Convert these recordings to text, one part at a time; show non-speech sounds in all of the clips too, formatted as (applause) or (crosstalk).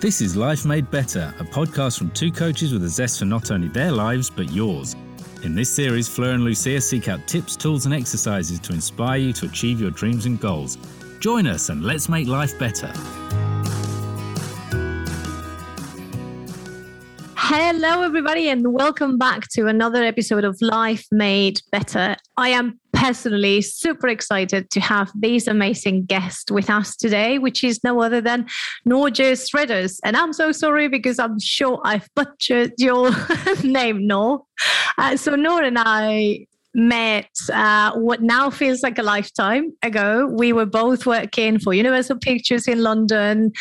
This is Life Made Better, a podcast from two coaches with a zest for not only their lives, but yours. In this series, Fleur and Lucia seek out tips, tools, and exercises to inspire you to achieve your dreams and goals. Join us and let's make life better. Hello, everybody, and welcome back to another episode of Life Made Better. I am personally super excited to have this amazing guest with us today, which is no other than Norge Shredders. And I'm so sorry because I'm sure I've (laughs) butchered your (laughs) name, Nor. Uh, so, Nor and I met uh, what now feels like a lifetime ago. We were both working for Universal Pictures in London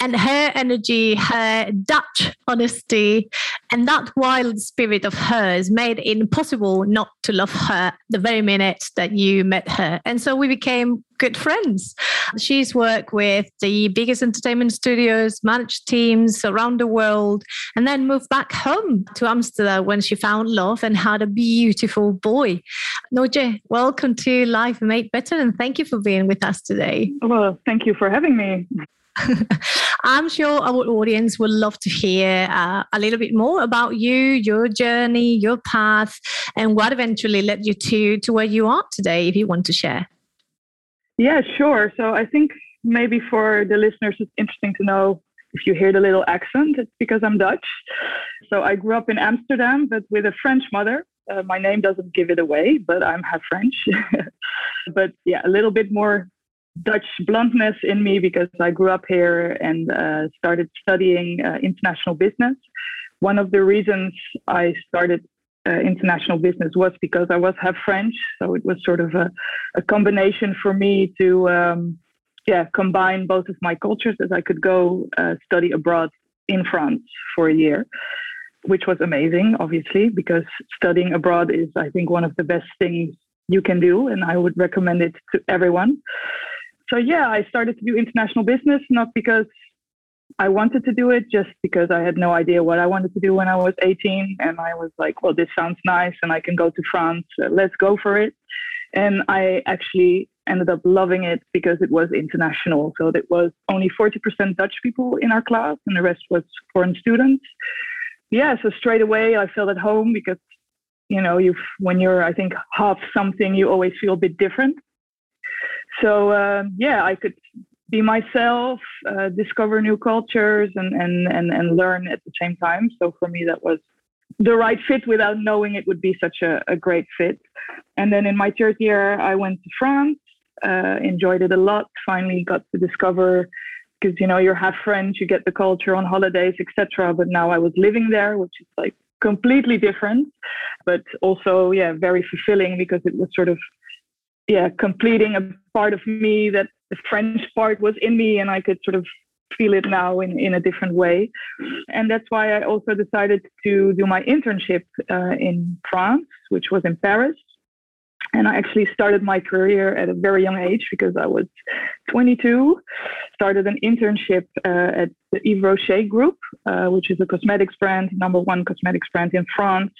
and her energy, her Dutch honesty, and that wild spirit of hers made it impossible not to love her the very minute that you met her. And so we became good friends. She's worked with the biggest entertainment studios, managed teams around the world, and then moved back home to Amsterdam when she found love and had a beautiful boy. Noje, welcome to Life Made Better, and thank you for being with us today. Well, thank you for having me. (laughs) I'm sure our audience would love to hear uh, a little bit more about you, your journey, your path, and what eventually led you to to where you are today. If you want to share. Yeah, sure. So I think maybe for the listeners, it's interesting to know if you hear the little accent, it's because I'm Dutch. So I grew up in Amsterdam, but with a French mother. Uh, my name doesn't give it away, but I'm half French. (laughs) but yeah, a little bit more Dutch bluntness in me because I grew up here and uh, started studying uh, international business. One of the reasons I started uh, international business was because I was half French, so it was sort of a, a combination for me to um, yeah combine both of my cultures as I could go uh, study abroad in France for a year. Which was amazing, obviously, because studying abroad is, I think, one of the best things you can do, and I would recommend it to everyone so yeah, I started to do international business, not because I wanted to do it, just because I had no idea what I wanted to do when I was 18. And I was like, well, this sounds nice and I can go to France. Uh, let's go for it. And I actually ended up loving it because it was international. So it was only 40% Dutch people in our class and the rest was foreign students. Yeah, so straight away I felt at home because, you know, you've when you're, I think, half something, you always feel a bit different. So um, yeah, I could be myself, uh, discover new cultures, and, and and and learn at the same time. So for me, that was the right fit without knowing it would be such a, a great fit. And then in my third year, I went to France, uh, enjoyed it a lot. Finally, got to discover because you know you're half French, you get the culture on holidays, etc. But now I was living there, which is like completely different, but also yeah, very fulfilling because it was sort of yeah, completing a part of me that the French part was in me, and I could sort of feel it now in, in a different way. And that's why I also decided to do my internship uh, in France, which was in Paris. And I actually started my career at a very young age because I was 22. Started an internship uh, at the Yves Rocher Group, uh, which is a cosmetics brand, number one cosmetics brand in France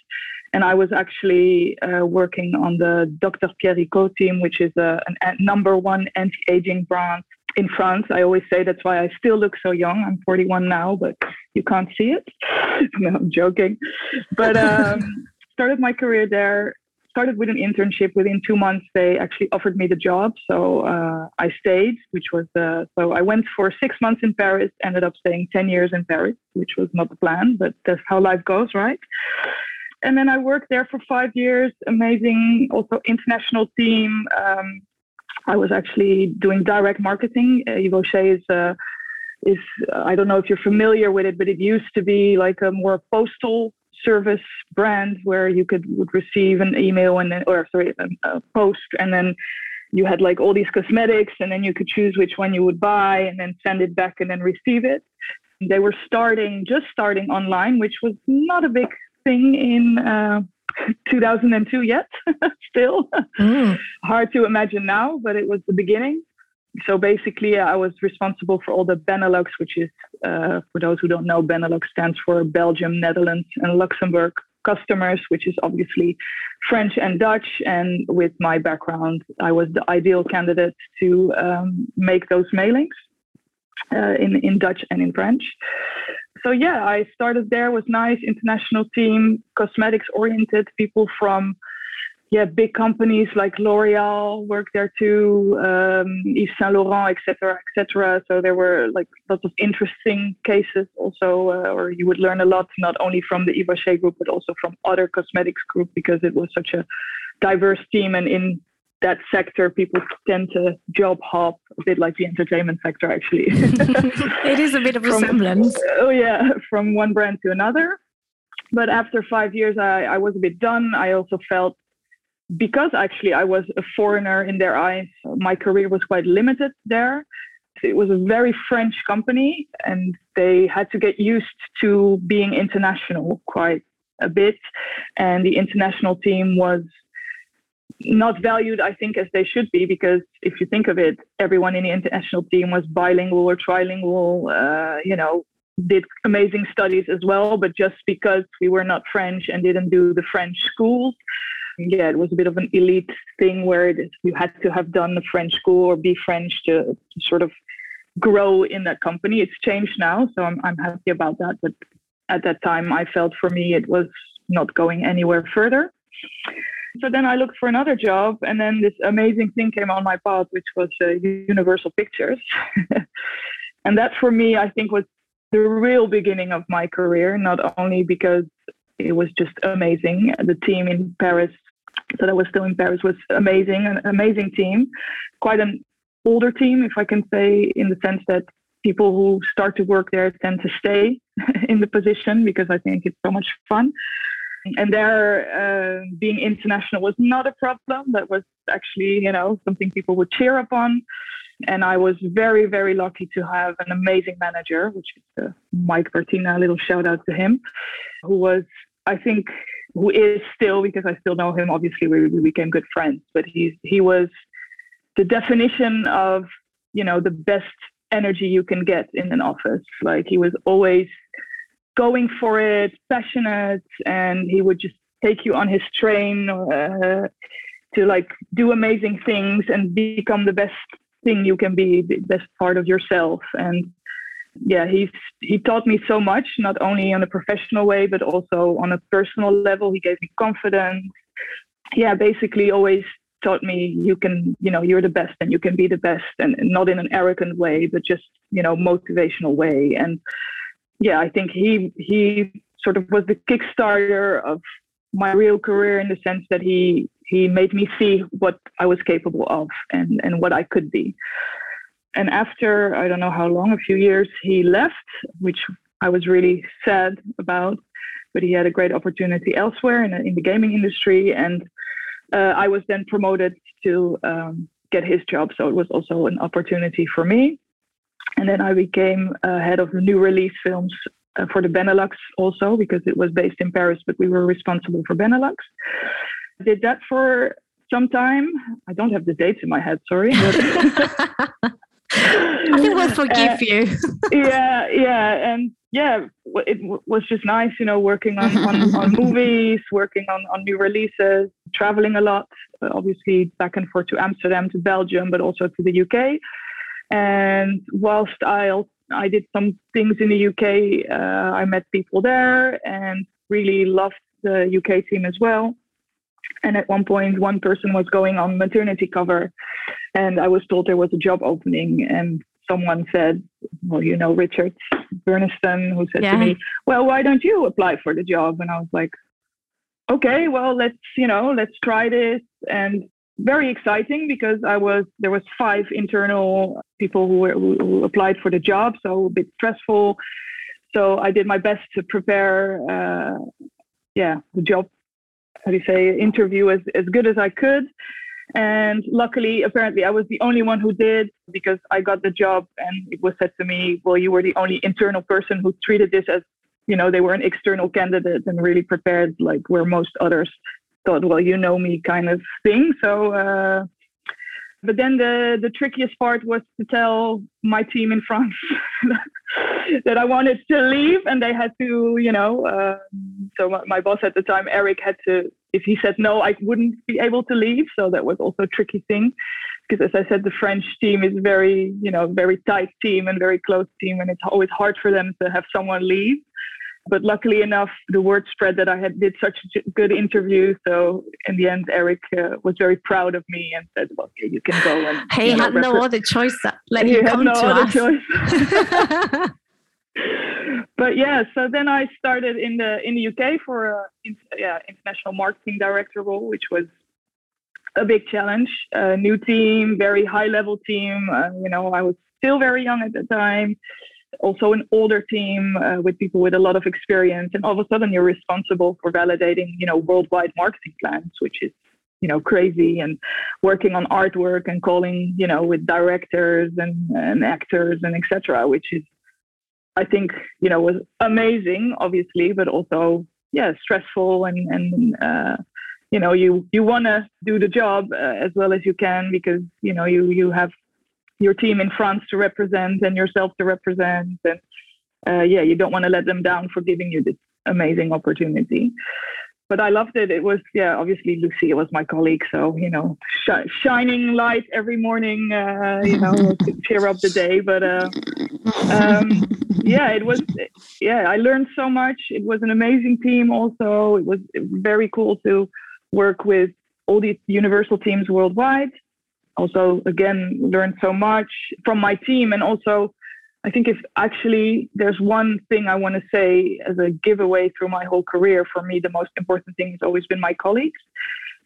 and I was actually uh, working on the Dr. Pierre Ricaud team, which is a, a number one anti-aging brand in France. I always say that's why I still look so young. I'm 41 now, but you can't see it. (laughs) no, I'm joking. But (laughs) um, started my career there. Started with an internship. Within two months, they actually offered me the job, so uh, I stayed. Which was uh, so I went for six months in Paris. Ended up staying 10 years in Paris, which was not the plan, but that's how life goes, right? and then I worked there for five years. Amazing, also international team. Um, I was actually doing direct marketing. Uh, Yves Rocher is uh, is I don't know if you're familiar with it, but it used to be like a more postal service brand where you could would receive an email and then or sorry a post and then you had like all these cosmetics and then you could choose which one you would buy and then send it back and then receive it they were starting just starting online which was not a big thing in uh, (laughs) 2002 yet, (laughs) still. Mm. Hard to imagine now, but it was the beginning. So basically, I was responsible for all the Benelux, which is, uh, for those who don't know, Benelux stands for Belgium, Netherlands, and Luxembourg customers, which is obviously French and Dutch. And with my background, I was the ideal candidate to um, make those mailings. uh, in in Dutch and in French. So yeah, I started there. Was nice international team, cosmetics oriented people from yeah big companies like L'Oreal worked there too, um, Yves Saint Laurent, etc. etc. So there were like lots of interesting cases also, uh, or you would learn a lot not only from the Yves Rocher group but also from other cosmetics group because it was such a diverse team and in that sector, people tend to job hop a bit like the entertainment sector, actually. (laughs) it is a bit of a (laughs) from, semblance. Oh, yeah, from one brand to another. But after five years, I, I was a bit done. I also felt because actually I was a foreigner in their eyes, my career was quite limited there. It was a very French company, and they had to get used to being international quite a bit. And the international team was not valued, I think, as they should be, because if you think of it, everyone in the international team was bilingual or trilingual, uh, you know, did amazing studies as well. But just because we were not French and didn't do the French schools, yeah, it was a bit of an elite thing where it, you had to have done the French school or be French to, to sort of grow in that company. It's changed now, so I'm, I'm happy about that. But at that time, I felt for me it was not going anywhere further. So then I looked for another job, and then this amazing thing came on my path, which was uh, Universal Pictures. (laughs) and that for me, I think, was the real beginning of my career, not only because it was just amazing. The team in Paris, that I was still in Paris, was amazing, an amazing team. Quite an older team, if I can say, in the sense that people who start to work there tend to stay (laughs) in the position because I think it's so much fun. And there uh, being international was not a problem. That was actually you know something people would cheer upon. And i was very very lucky to have an amazing manager which is uh, mike bertina a little shout out to him who was i think who is still because i still know him obviously we, we became good friends but he's he was the definition of you know the best energy you can get in an office like he was always going for it, passionate, and he would just take you on his train uh, to like do amazing things and become the best thing you can be, the best part of yourself. And yeah, he's he taught me so much, not only on a professional way, but also on a personal level. He gave me confidence. Yeah, basically always taught me you can, you know, you're the best and you can be the best and, not in an arrogant way, but just, you know, motivational way. And yeah, I think he he sort of was the kickstarter of my real career in the sense that he he made me see what I was capable of and and what I could be. And after I don't know how long, a few years, he left, which I was really sad about. But he had a great opportunity elsewhere in, in the gaming industry, and uh, I was then promoted to um, get his job. So it was also an opportunity for me. And then I became uh, head of the new release films uh, for the Benelux also because it was based in Paris, but we were responsible for Benelux. I did that for some time. I don't have the dates in my head, sorry. (laughs) (laughs) I think we'll forgive uh, you. yeah, yeah, and yeah, it w- was just nice, you know, working on, on, on (laughs) movies, working on, on new releases, traveling a lot, uh, obviously back and forth to Amsterdam, to Belgium, but also to the UK. And whilst I I did some things in the UK, uh, I met people there and really loved the UK team as well. And at one point, one person was going on maternity cover, and I was told there was a job opening. And someone said, "Well, you know, Richard Burniston, who said yeah. to me, well, why don't you apply for the job?" And I was like, "Okay, well, let's you know, let's try this." And very exciting because I was there was five internal people who, were, who applied for the job, so a bit stressful. So I did my best to prepare, uh, yeah, the job. How do you say interview as as good as I could. And luckily, apparently, I was the only one who did because I got the job, and it was said to me, "Well, you were the only internal person who treated this as, you know, they were an external candidate and really prepared, like where most others thought, well, you know me kind of thing. So, uh, but then the, the trickiest part was to tell my team in France (laughs) that I wanted to leave and they had to, you know, uh, so my, my, boss at the time, Eric, had to, if he said no, I wouldn't be able to leave. So that was also a tricky thing because as I said, the French team is very, you know, very tight team and very close team, and it's always hard for them to have someone leave. But luckily enough, the word spread that I had did such a good interview. So in the end, Eric uh, was very proud of me and said, "Well, yeah, you can go." And (laughs) he know, had no other choice. Let you come no to other us. choice. (laughs) (laughs) but yeah, so then I started in the in the UK for a in, yeah international marketing director role, which was a big challenge. A new team, very high level team. Uh, you know, I was still very young at the time. Also, an older team uh, with people with a lot of experience, and all of a sudden, you're responsible for validating, you know, worldwide marketing plans, which is, you know, crazy, and working on artwork and calling, you know, with directors and, and actors and etc., which is, I think, you know, was amazing, obviously, but also, yeah, stressful and and uh, you know you you want to do the job uh, as well as you can because you know you you have your team in France to represent and yourself to represent. And uh, yeah you don't want to let them down for giving you this amazing opportunity. But I loved it. It was yeah obviously Lucy was my colleague. So you know sh- shining light every morning uh, you know (laughs) to cheer up the day. But uh, um, yeah it was yeah I learned so much. It was an amazing team also. It was very cool to work with all these universal teams worldwide. Also, again, learned so much from my team. And also, I think if actually there's one thing I want to say as a giveaway through my whole career, for me, the most important thing has always been my colleagues.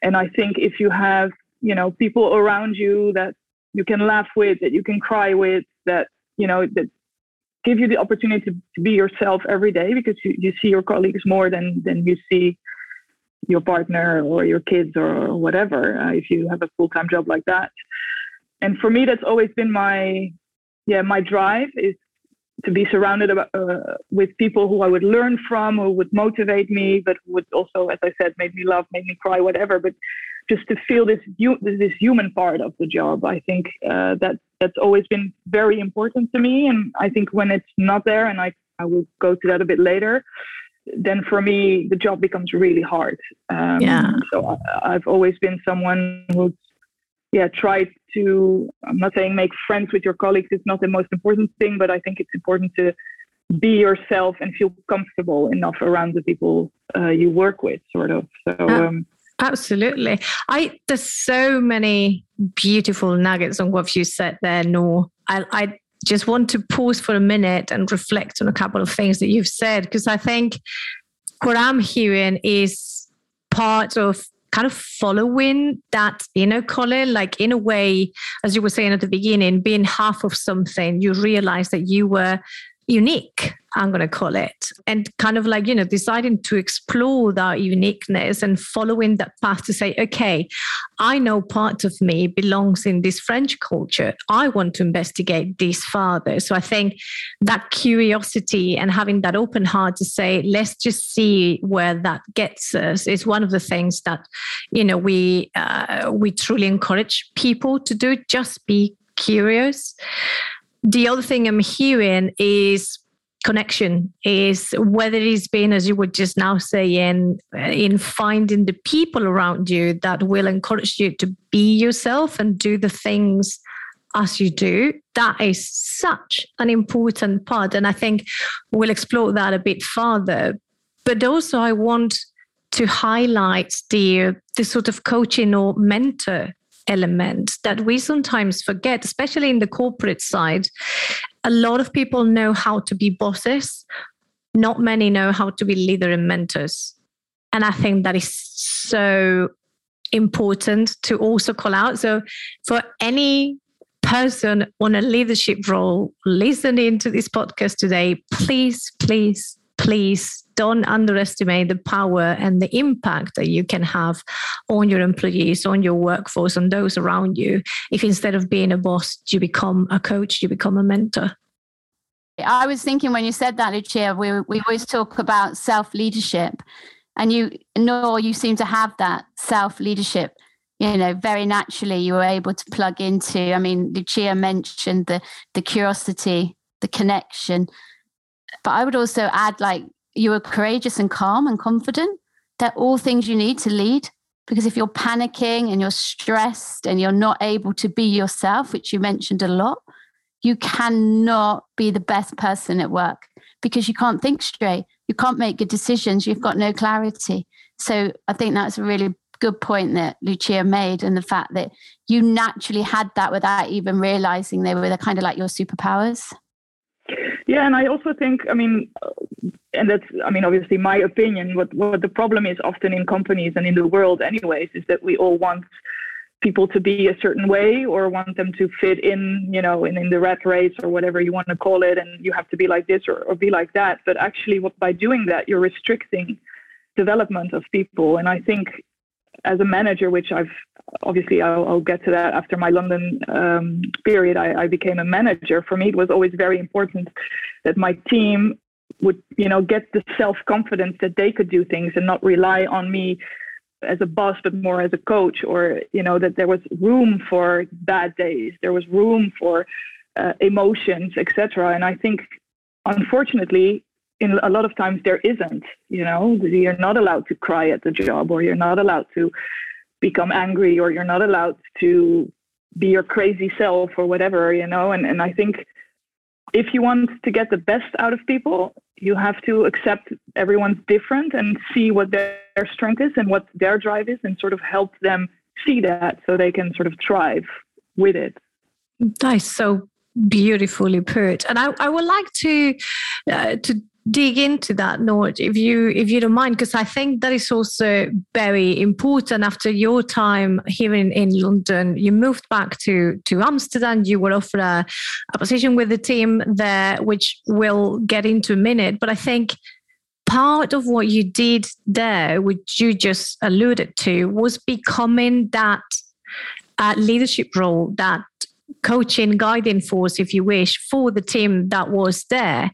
And I think if you have, you know, people around you that you can laugh with, that you can cry with, that, you know, that give you the opportunity to, be yourself every day because you, you see your colleagues more than, than you see your partner or your kids or whatever uh, if you have a full-time job like that and for me that's always been my yeah my drive is to be surrounded about, uh, with people who I would learn from, who would motivate me, but would also, as I said, make me laugh, make me cry, whatever. But just to feel this this human part of the job, I think uh, that that's always been very important to me. And I think when it's not there, and I I will go to that a bit later, then for me the job becomes really hard. Um, Yeah. So I, I've always been someone who's yeah tried to. I'm not saying make friends with your colleagues is not the most important thing, but I think it's important to be yourself and feel comfortable enough around the people uh, you work with, sort of. So. Um, Absolutely. I there's so many beautiful nuggets on what you said there, Noor. I, I just want to pause for a minute and reflect on a couple of things that you've said because I think what I'm hearing is part of kind of following that inner calling, like in a way, as you were saying at the beginning, being half of something, you realize that you were unique i'm going to call it. And kind of like you know deciding to explore that uniqueness and following that path to say okay i know part of me belongs in this french culture. I want to investigate this further. So i think that curiosity and having that open heart to say let's just see where that gets us is one of the things that you know we uh, we truly encourage people to do. Just be curious the other thing I'm hearing is connection is whether it's been as you were just now saying uh, in finding the people around you that will encourage you to be yourself and do the things as you do that is such an important part. And i think we'll explore that a bit further. But also i want to highlight the the sort of coaching or mentor element that we sometimes forget, especially in the corporate side. A lot of people know how to be bosses, not many know how to be leader and mentors. And I think that is so important to also call out. So, for any person on a leadership role listening to this podcast today, please, please, please don't underestimate the power and the impact that you can have on your employees, on your workforce, on those around you. If instead of being a boss, you become a coach, you become a mentor. I was thinking when you said that, Lucia, we, we always talk about self leadership. And you, Noor, you seem to have that self leadership you know very naturally you were able to plug into i mean lucia mentioned the the curiosity the connection but i would also add like you are courageous and calm and confident they're all things you need to lead Because if you're panicking and you're stressed and you're not able to be yourself, which you mentioned a lot, you cannot be the best person at work because you can't think straight. You can't make good decisions. You've got no clarity. So I think that's a really good point that Lucia made, and the fact that you naturally had that without even realizing they were the kind of like your superpowers. Yeah, and I also think, I mean, and that's, I mean, obviously my opinion. What what the problem is often in companies and in the world, anyways, is that we all want people to be a certain way or want them to fit in, you know, in, in the rat race or whatever you want to call it, and you have to be like this or, or be like that. But actually, what by doing that, you're restricting development of people. And I think as a manager, which I've obviously I'll, I'll get to that after my London um, period, I, I became a manager. For me, it was always very important that my team would, you know, get the self confidence that they could do things and not rely on me as a boss, but more as a coach, or you know that there was room for bad days, there was room for uh, emotions, etc. And I think, unfortunately, in a lot of times there isn't you know? You're not allowed to cry at the job or you're not allowed to become angry or you're not allowed to be your crazy self or whatever you know? And and i think if you want to get the best out of people you have to accept everyone's different and see what their, strength is and what their drive is and sort of help them see that so they can sort of thrive with it. That is so beautifully put. And i, I would like to uh, to dig into that Noort if you if you don't mind because i think that is also very important. After your time here in, in london you moved back to to amsterdam. You were offered a, a position with the team there which we'll get into a minute. But i think part of what you did there which you just alluded to was becoming that uh, leadership role that coaching guiding force if you wish for the team that was there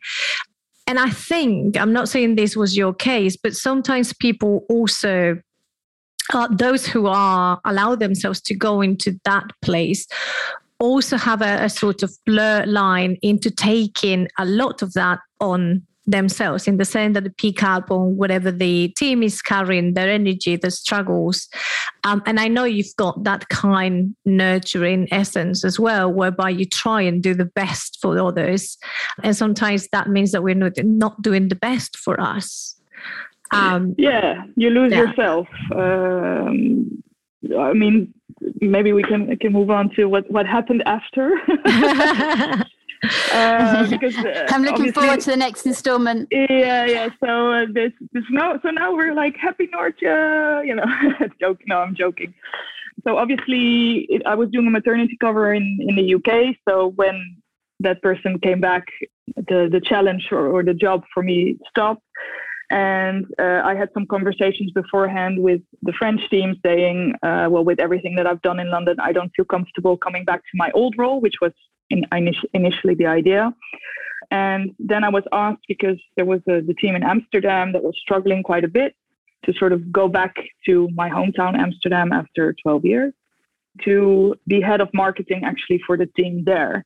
and I think, I'm not saying this was your case, but sometimes people also uh, those who are allow themselves to go into that place also have a, a, sort of blur line into taking a lot of that on themselves in the sense that they pick up on whatever the team is carrying, their energy, their struggles. Um, and I know you've got that kind nurturing essence as well, whereby you try and do the best for others. And sometimes that means that we're not, not doing the best for us. Um, yeah, you lose yeah. yourself. Um, I mean, maybe we can can move on to what what happened after. (laughs) (laughs) Uh, (laughs) because uh, I'm looking forward to the next installment. Yeah, yeah. So uh, this, this now, so now we're like happy Noortje, you know. (laughs) joke. No, I'm joking. So obviously, it, I was doing a maternity cover in in the UK. So when that person came back, the the challenge or, or the job for me stopped. And uh, I had some conversations beforehand with the French team saying, uh, well, with everything that I've done in London, I don't feel comfortable coming back to my old role, which was in, initially the idea. And then I was asked because there was a, the team in Amsterdam that was struggling quite a bit to sort of go back to my hometown, Amsterdam, after 12 years, to be head of marketing actually for the team there.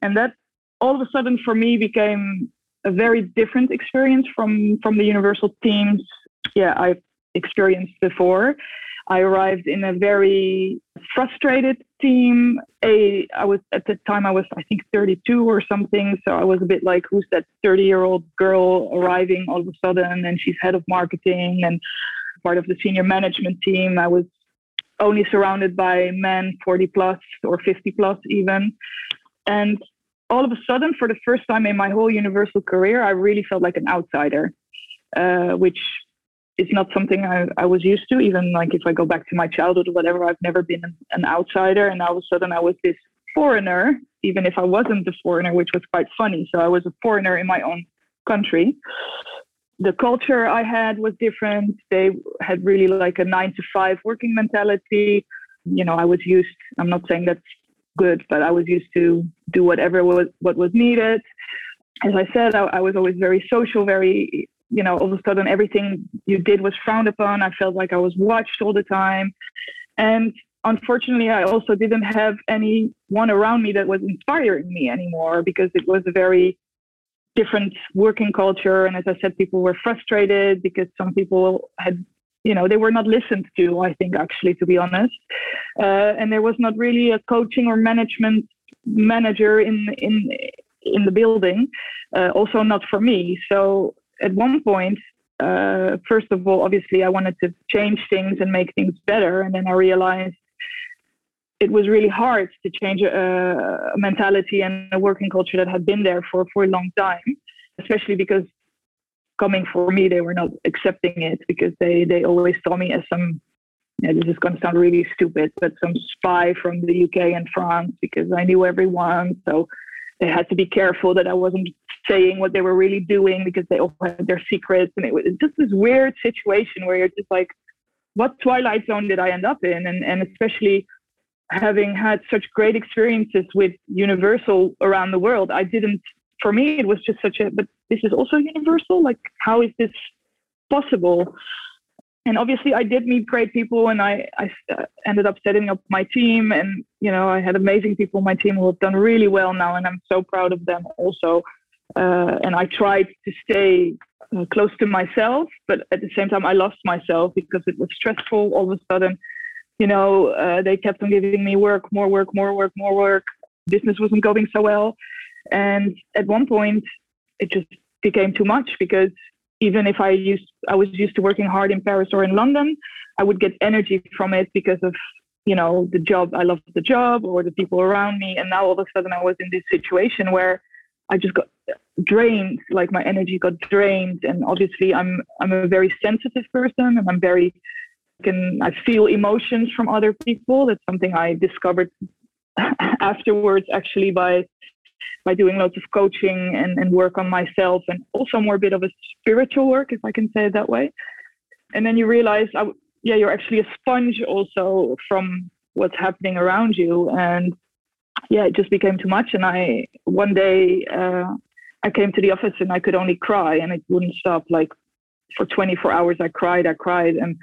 And that all of a sudden for me became a very different experience from, from the Universal teams yeah, I've experienced before. I arrived in a very frustrated team. A, I was at the time I was I think 32 or something, so I was a bit like, who's that 30 year old girl arriving all of a sudden, and she's head of marketing and part of the senior management team. I was only surrounded by men 40 plus or 50 plus even, and all of a sudden, for the first time in my whole Universal career, I really felt like an outsider, uh, which it's not something I, I was used to. Even like if I go back to my childhood or whatever, I've never been an outsider. And all of a sudden I was this foreigner, even if I wasn't the foreigner, which was quite funny. So I was a foreigner in my own country. The culture I had was different. They had really like a nine to five working mentality. You know, I was used, I'm not saying that's good, but I was used to do whatever was what was needed. As I said, I, I was always very social, very you know, all of a sudden everything you did was frowned upon. I felt like I was watched all the time. And unfortunately, I also didn't have anyone around me that was inspiring me anymore because it was a very different working culture. And as I said, people were frustrated because some people had you know they were not listened to i think actually to be honest uh, and there was not really a coaching or management manager in in in the building uh, also not for me so at one point uh, first of all obviously i wanted to change things and make things better and then i realized it was really hard to change a, a mentality and a working culture that had been there for for a long time especially because coming for me, they were not accepting it because they they always saw me as some. This is going to sound really stupid, but some spy from the UK and France because I knew everyone. So they had to be careful that I wasn't saying what they were really doing because they all had their secrets. And it was just this weird situation where you're just like, what twilight zone did I end up in? And and especially having had such great experiences with Universal around the world, I didn't for me, it was just such a, but this is also universal. Like, how is this possible? And obviously, I did meet great people, and I, I uh, ended up setting up my team. And, you know, I had amazing people on my team who have done really well now, and I'm so proud of them also. Uh, and I tried to stay uh, close to myself, but at the same time, I lost myself because it was stressful all of a sudden. You know, uh, they kept on giving me work, more work, more work, more work. Business wasn't going so well. And at one point, it just became too much because even if I used I was used to working hard in Paris or in London, I would get energy from it because of you know the job. I loved the job or the people around me, and now all of a sudden I was in this situation where I just got drained. Like my energy got drained, and obviously I'm I'm a very sensitive person, and I'm very can I feel emotions from other people. That's something I discovered (laughs) afterwards, actually by by doing lots of coaching and, and work on myself and also more a bit of a spiritual work, if I can say it that way. And then you realize, I, yeah, you're actually a sponge also from what's happening around you. And yeah, it just became too much. And I, one day, uh, I came to the office and I could only cry and it wouldn't stop. Like for 24 hours, I cried, I cried. And,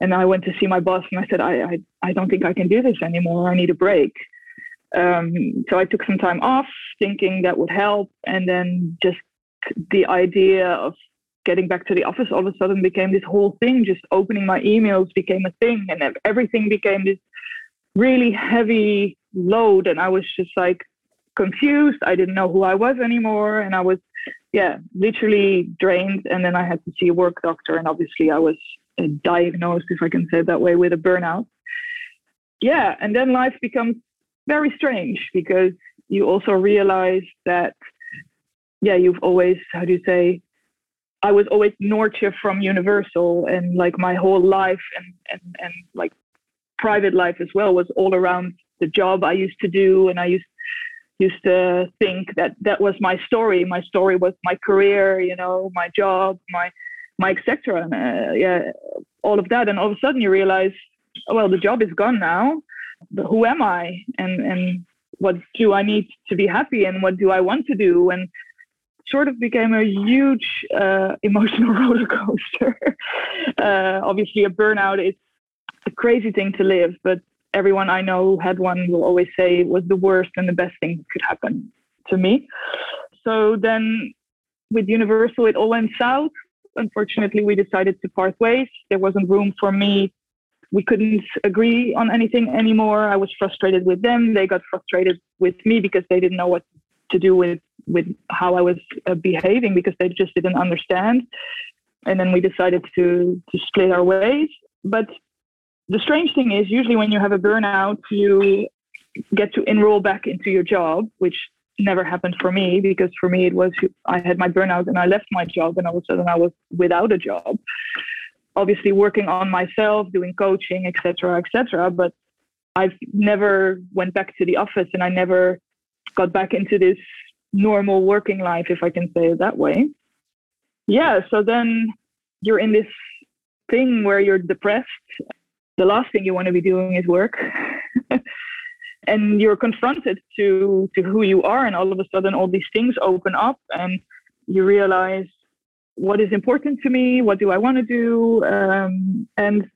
and I went to see my boss and I said, I, I, I don't think I can do this anymore. I need a break. Um, so I took some time off, thinking that would help, and then just the idea of getting back to the office all of a sudden became this whole thing. Just opening my emails became a thing, and everything became this really heavy load, and I was just like confused. I didn't know who I was anymore, and I was, yeah, literally drained. And then I had to see a work doctor, and obviously I was uh, diagnosed, if I can say it that way, with a burnout. Yeah, and then life becomes very strange because you also realize that, yeah, you've always, how do you say, I was always Noortje from Universal, and like my whole life and, and, and like private life as well was all around the job I used to do, and I used used to think that that was my story. My story was my career, you know, my job, my my etc. And uh, yeah, all of that, and all of a sudden you realize, oh, well, the job is gone now, who am I and and what do I need to be happy and what do I want to do and sort of became a huge uh, emotional (laughs) roller coaster. (laughs) uh, obviously, a burnout is a crazy thing to live, but everyone I know who had one will always say it was the worst and the best thing that could happen to me. So then with Universal, it all went south. Unfortunately, we decided to part ways. There wasn't room for me we couldn't agree on anything anymore. I was frustrated with them. They got frustrated with me because they didn't know what to do with with how I was uh, behaving because they just didn't understand. And then we decided to to split our ways. But the strange thing is, usually when you have a burnout, you get to enroll back into your job, which never happened for me because for me it was I had my burnout and I left my job and all of a sudden I was without a job obviously working on myself, doing coaching, etc., etc. But I've never went back to the office, and I never got back into this normal working life, if I can say it that way. Yeah. So then you're in this thing where you're depressed. The last thing you want to be doing is work. (laughs) and you're confronted to to who you are and all of a sudden all these things open up and you realize what is important to me, what do I want to do, um, and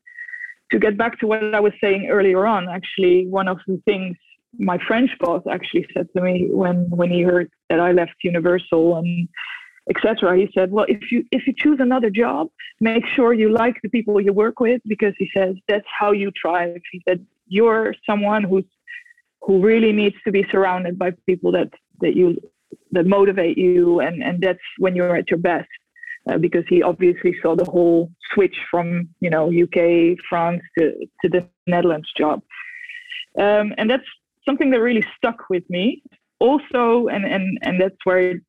to get back to what I was saying earlier on. Actually, one of the things my French boss actually said to me when when he heard that I left Universal and etc. He said, well, if you if you choose another job, make sure you like the people you work with because he says that's how you thrive. He said you're someone who's who really needs to be surrounded by people that that you that motivate you and and that's when you're at your best uh, because he obviously saw the whole switch from you know UK France to to the Netherlands job. Um, and that's something that really stuck with me. Also and and and that's where it,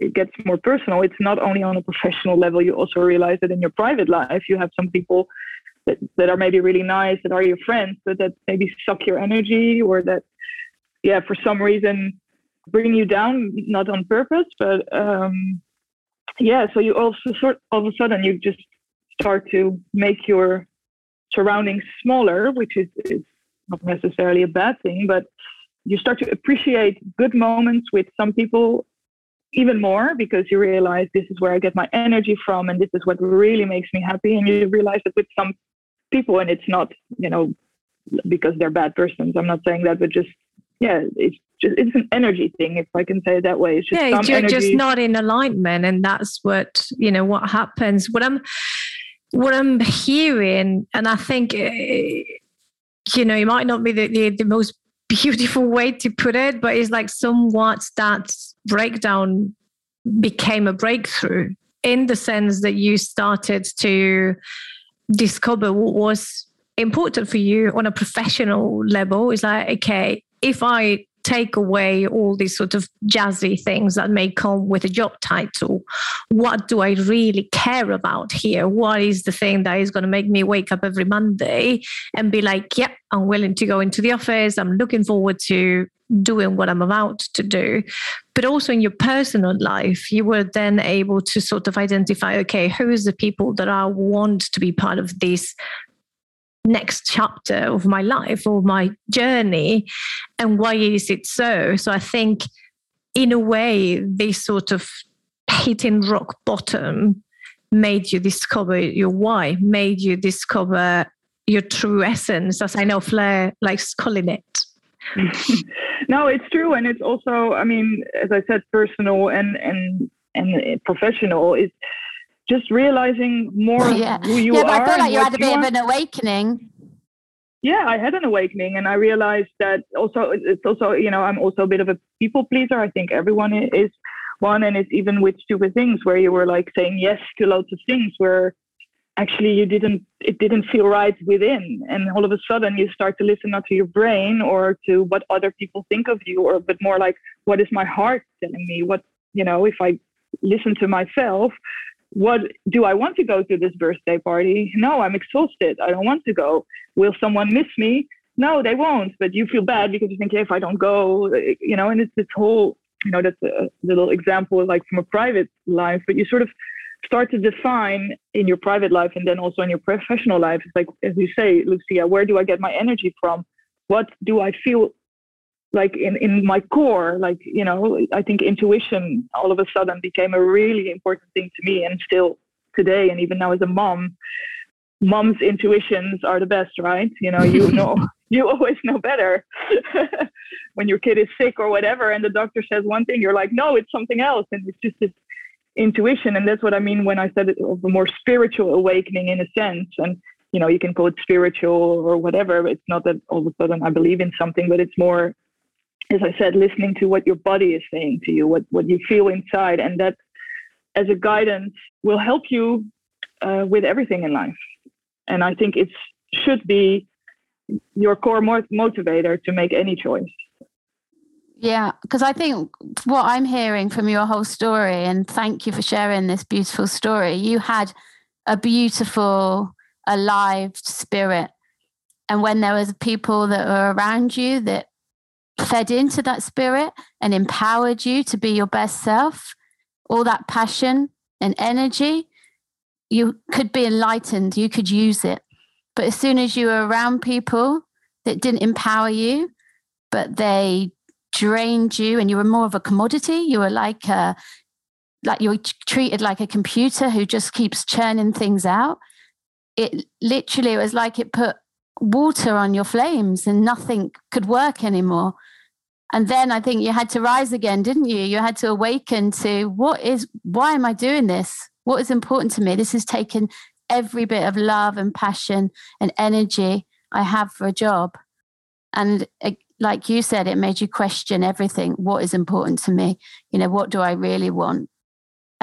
it gets more personal. It's not only on a professional level you also realize that in your private life you have some people that, that are maybe really nice that are your friends but that maybe suck your energy or that yeah for some reason bring you down not on purpose but um yeah so you also sort all of a sudden you just start to make your surroundings smaller which is, is not necessarily a bad thing but you start to appreciate good moments with some people even more because you realize this is where I get my energy from and this is what really makes me happy. And you realize that with some people, and it's not, you know, because they're bad persons. I'm not saying that, but just, yeah, it's just, it's an energy thing, if I can say it that way. It's just yeah, you're energy. just not in alignment. And that's what, you know, what happens. What I'm, what I'm hearing, and I think, eh, you know, it might not be the, the, the most (laughs) beautiful way to put it, but it's like somewhat that breakdown became a breakthrough in the sense that you started to discover what was important for you on a professional level. It's like, okay, if I take away all these sort of jazzy things that may come with a job title. What do I really care about here? What is the thing that is going to make me wake up every Monday and be like, yep, yeah, I'm willing to go into the office. I'm looking forward to doing what I'm about to do. But also in your personal life, you were then able to sort of identify okay, who is the people that I want to be part of this next chapter of my life or my journey and why is it so? So i think in a way this sort of hitting rock bottom made you discover your why made you discover your true essence as i know Fleur likes calling it. (laughs) No it's true and it's also i mean as i said personal and and and professional. Is just realizing more yeah. who you yeah, but are. I feel like you had a bit of an awakening. Yeah, I had an awakening, and I realized that also it's also you know I'm also a bit of a people pleaser. I think everyone is one, and it's even with stupid things where you were like saying yes to lots of things where actually you didn't it didn't feel right within and all of a sudden you start to listen not to your brain or to what other people think of you or but more like what is my heart telling me what you know if i listen to myself what do I want to go to this birthday party? No, I'm exhausted. I don't want to go. Will someone miss me? No, they won't. But you feel bad because you think, hey, if I don't go, eh, you know, and it's this whole, you know, that's a little example like from a private life, but you sort of start to define in your private life and then also in your professional life. It's like, as you say, Lucia, where do I get my energy from? What do I feel like in, in my core, like, you know, I think intuition all of a sudden became a really important thing to me and still today. And even now as a mom, mom's intuitions are the best, right? You know, you (laughs) know, you always know better (laughs) when your kid is sick or whatever. And the doctor says one thing, you're like, no, it's something else. And it's just this intuition. And that's what I mean when I said it of a more spiritual awakening in a sense. And, you know, you can call it spiritual or whatever. It's not that all of a sudden I believe in something, but it's more as I said, listening to what your body is saying to you, what, what you feel inside. And that, as a guidance, will help you uh, with everything in life. And I think it should be your core motivator to make any choice. Yeah, because I think what I'm hearing from your whole story, and thank you for sharing this beautiful story, you had a beautiful, alive spirit. And when there was people that were around you that fed into that spirit and empowered you to be your best self, all that passion and energy, you could be enlightened, you could use it. But as soon as you were around people that didn't empower you, but they drained you and you were more of a commodity, you were like a like you were treated like a computer who just keeps churning things out. It literally was like it put water on your flames and nothing could work anymore. And then I think you had to rise again, didn't you? You had to awaken to what is, why am I doing this? What is important to me? This has taken every bit of love and passion and energy I have for a job. And it, like you said, it made you question everything. What is important to me? You know, what do I really want?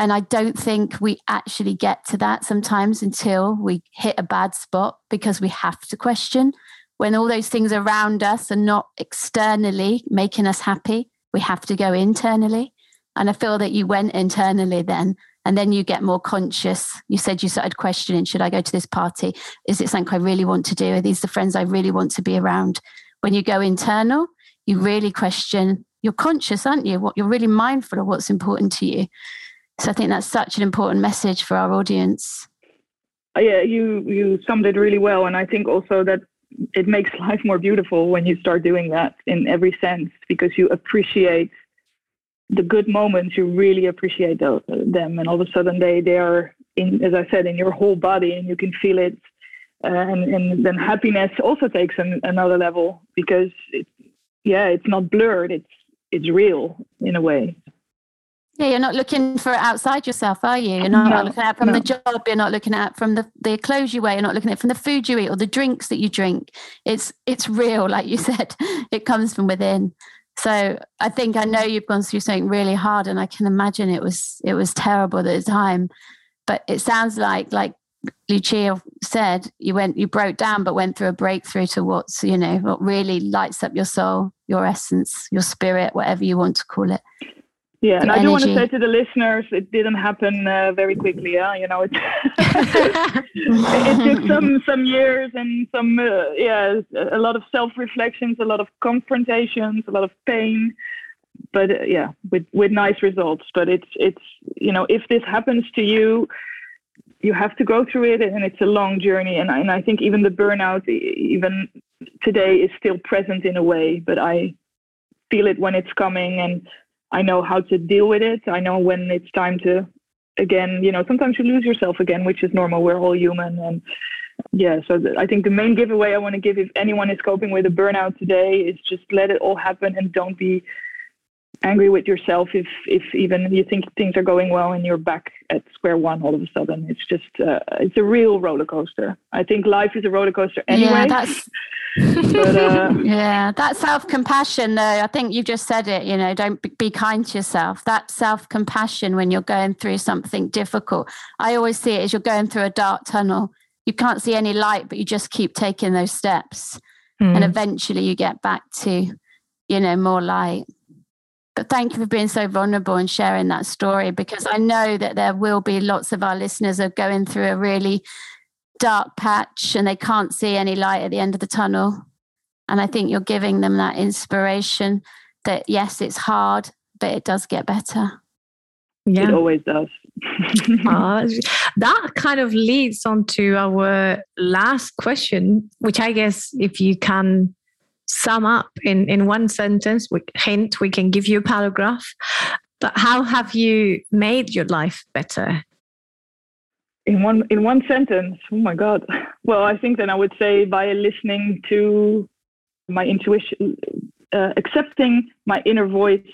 And I don't think we actually get to that sometimes until we hit a bad spot because we have to question. When all those things around us are not externally making us happy, we have to go internally. And I feel that you went internally then and then you get more conscious. You said you started questioning should I go to this party? Is it something I really want to do? Are these the friends I really want to be around? When you go internal, you really question, you're conscious, aren't you? What you're really mindful of what's important to you. So I think that's such an important message for our audience. Uh, yeah, you you summed it really well, and I think also that it makes (laughs) life more beautiful when you start doing that in every sense because you appreciate the good moments you really appreciate them and all of a sudden they they are in as i said in your whole body and you can feel it uh, and and then happiness also takes an, another level because it, yeah it's not blurred it's it's real in a way yeah, you're not looking for it outside yourself, are you? You're not no, looking at it from no. the job. You're not looking at it from the, the clothes you wear. You're not looking at it from the food you eat or the drinks that you drink. It's it's real, like you (laughs) said. It comes from within. So I think I know you've gone through something really hard, and I can imagine it was it was terrible at the time. But it sounds like like Lucia said, you went you broke down, but went through a breakthrough to what's you know what really lights up your soul, your essence, your spirit, whatever you want to call it. Yeah, and I do want to say to the listeners, it didn't happen uh, very quickly. Yeah, you know, it (laughs) it took some (laughs) some years and some uh, yeah, a lot of self reflections, a lot of confrontations, a lot of pain, but uh, yeah, with with nice results. But it's it's you know, if this happens to you, you have to go through it, and it's a long journey. And I, and I think even the burnout, even today, is still present in a way. But I feel it when it's coming and I know how to deal with it. I know when it's time to, again, you know, sometimes you lose yourself again, which is normal. We're all human. And yeah, so th- I think the main giveaway I want to give if anyone is coping with a burnout today is just let it all happen and don't be angry with yourself if if even you think things are going well and you're back at square one all of a sudden. It's just uh, it's a real roller coaster. I think life is a roller coaster anyway. (laughs) (laughs) yeah, that's but, uh, yeah that self-compassion though. I think you just said it you know don't be kind to yourself. That self-compassion when you're going through something difficult. I always see it as you're going through a dark tunnel. You can't see any light but you just keep taking those steps. Mm. and hmm. eventually you get back to you know more light but thank you for being so vulnerable and sharing that story because I know that there will be lots of our listeners are going through a really dark patch and they can't see any light at the end of the tunnel. And I think you're giving them that inspiration that yes, it's hard, but it does get better. Yeah. It always does. uh, (laughs) (laughs) that kind of leads on to our last question, which I guess if you can sum up in, in one sentence, we, hint, we can give you a paragraph. But how have you made your life better? In one in one sentence, oh my God. Well, I think then I would say by listening to my intuition, uh, accepting my inner voice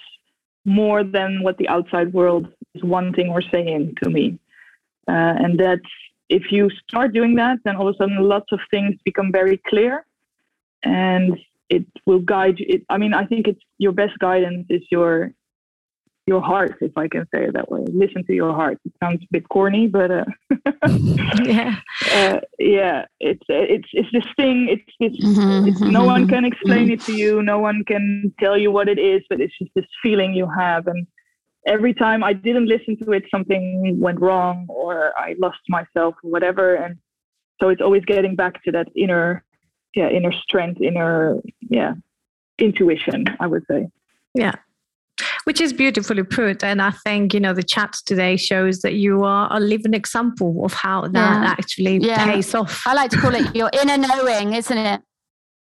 more than what the outside world is wanting or saying to me. Uh, and that if you start doing that, then all of a sudden lots of things become very clear. And it will guide you. It, I mean, I think it's your best guidance is your your heart, if I can say it that way. Listen to your heart. It sounds a bit corny, but uh, (laughs) yeah, (laughs) uh, yeah. It's it's it's this thing. It's this. Mm-hmm, it's, no one can explain mm-hmm. it to you. No one can tell you what it is, but it's just this feeling you have. And every time I didn't listen to it, something went wrong, or I lost myself, or whatever. And so it's always getting back to that inner yeah inner strength inner yeah intuition i would say. Yeah. Which is beautifully put and i think you know the chat today shows that you are a living example of how that yeah. actually yeah. pays off. I like to call it your inner knowing isn't it?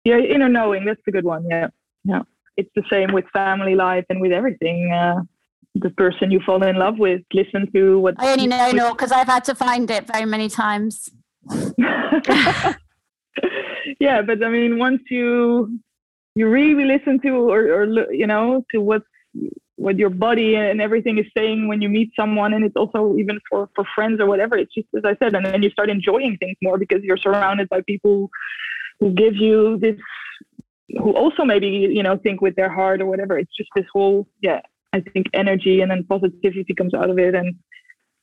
Yeah inner knowing that's a good one yeah. Yeah. It's the same with family life and with everything uh, the person you fall in love with listen to what i only know because i've had to find it very many times (laughs) (laughs) yeah, but I mean, once you you really listen to or, or you know to what what your body and everything is saying when you meet someone and it's also even for for friends or whatever it's just as i said and then you start enjoying things more because you're surrounded by people who give you this who also maybe you know think with their heart or whatever. It's just this whole yeah i think energy and then positivity comes out of it and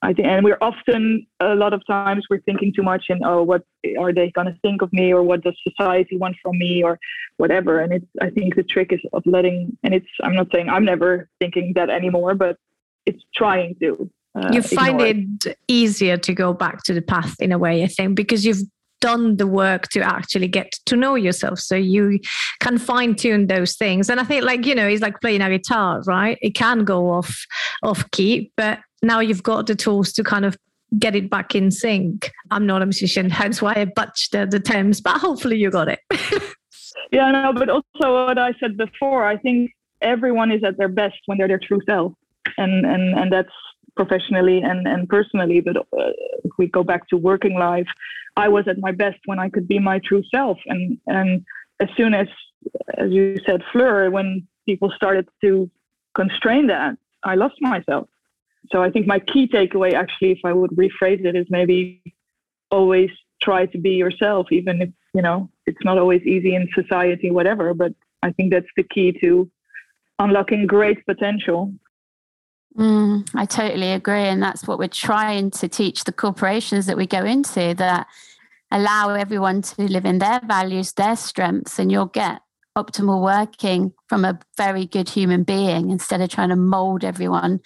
I think, and we're often a lot of times we're thinking too much and oh what are they going to think of me or what does society want from me or whatever. And it's I think the trick is of letting and it's I'm not saying I'm never thinking that anymore, but it's trying to. Uh, you find it, it easier to go back to the path in a way, I think, because you've done the work to actually get to know yourself so you can fine tune those things and i think like you know it's like playing a guitar right it can go off off key but now you've got the tools to kind of get it back in sync. I'm not a musician, hence why I butched the, the terms, but hopefully you got it. (laughs) yeah, no, but also what I said before, I think everyone is at their best when they're their true self. And, and, and that's professionally and, and personally. But uh, if we go back to working life, I was at my best when I could be my true self. And, and as soon as, as you said, Fleur, when people started to constrain that, I lost myself so I think my key takeaway, actually, if I would rephrase it, is maybe always try to be yourself, even if you know it's not always easy in society, whatever. But I think that's the key to unlocking great potential. Mm, I totally agree, and that's what we're trying to teach the corporations that we go into that allow everyone to live in their values, their strengths, and you'll get optimal working from a very good human being instead of trying to mold everyone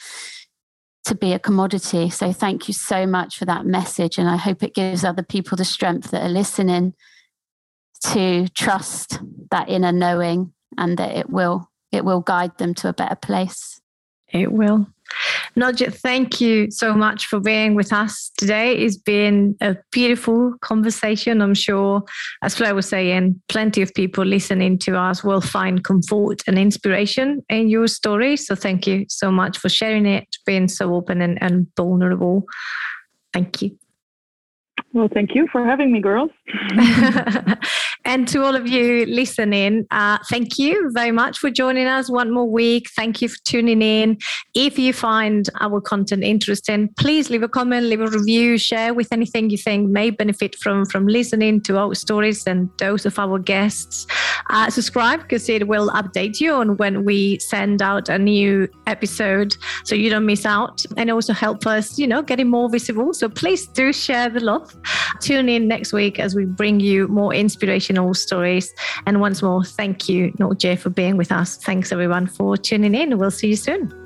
to be a commodity. So thank you so much for that message. And I hope it gives other people the strength that are listening to trust that inner knowing and that it will it will guide them to a better place. It will. Nojit, thank you so much for being with us today. It's been a beautiful conversation. I'm sure, as Fleur was saying, plenty of people listening to us will find comfort and inspiration in your story. So thank you so much for sharing it, being so open and, and vulnerable. Thank you. Well, thank you for having me, girls. (laughs) and to all of you listening, uh, thank you very much for joining us one more week. Thank you for tuning in. If you find our content interesting, please leave a comment, leave a review, share with anything you think may benefit from from listening to our stories and those of our guests. Uh, subscribe because it will update you on when we send out a new episode, so you don't miss out, and also help us, you know, getting more visible. So please do share the love. Tune in next week as we bring you more inspirational stories. And once more, thank you, Nojit, for being with us. Thanks everyone for tuning in. We'll see you soon.